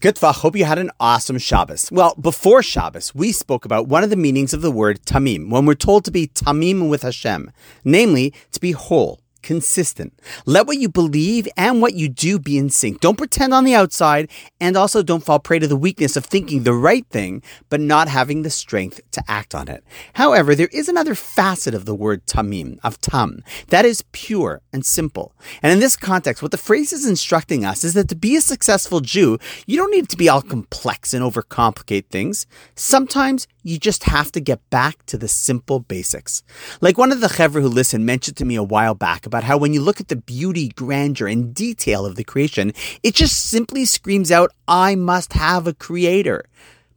Gut voch, hope you had an awesome Shabbos. Well, before Shabbos, we spoke about one of the meanings of the word tamim when we're told to be tamim with Hashem, namely to be whole, consistent. Let what you believe and what you do be in sync. Don't pretend on the outside, and also don't fall prey to the weakness of thinking the right thing, but not having the strength to act on it. However, there is another facet of the word tamim, of tam, that is pure and simple. And in this context, what the phrase is instructing us is that to be a successful Jew, you don't need to be all complex and overcomplicate things. Sometimes you just have to get back to the simple basics. Like one of the chevra who listened mentioned to me a while back about how when you look at the beauty, grandeur, and detail of the creation, it just simply screams out, I must have a creator.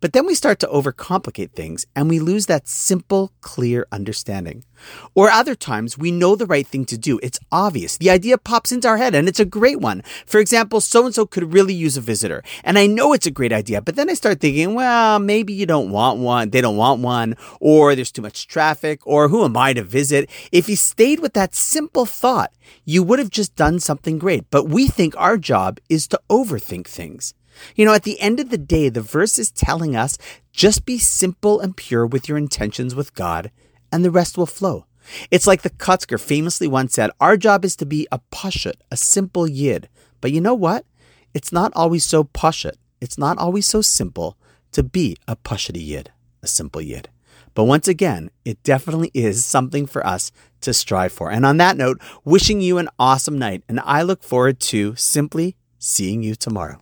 But then we start to overcomplicate things and we lose that simple, clear understanding. Or other times we know the right thing to do. It's obvious. The idea pops into our head and it's a great one. For example, so and so could really use a visitor. And I know it's a great idea, but then I start thinking, well, maybe you don't want one. They don't want one, or there's too much traffic, or who am I to visit? If you stayed with that simple thought, you would have just done something great. But we think our job is to overthink things. You know, at the end of the day, the verse is telling us just be simple and pure with your intentions with God, and the rest will flow. It's like the Kotzker famously once said, Our job is to be a pashut, a simple yid. But you know what? It's not always so pashut. It's not always so simple to be a pashut yid, a simple yid. But once again, it definitely is something for us to strive for. And on that note, wishing you an awesome night. And I look forward to simply seeing you tomorrow.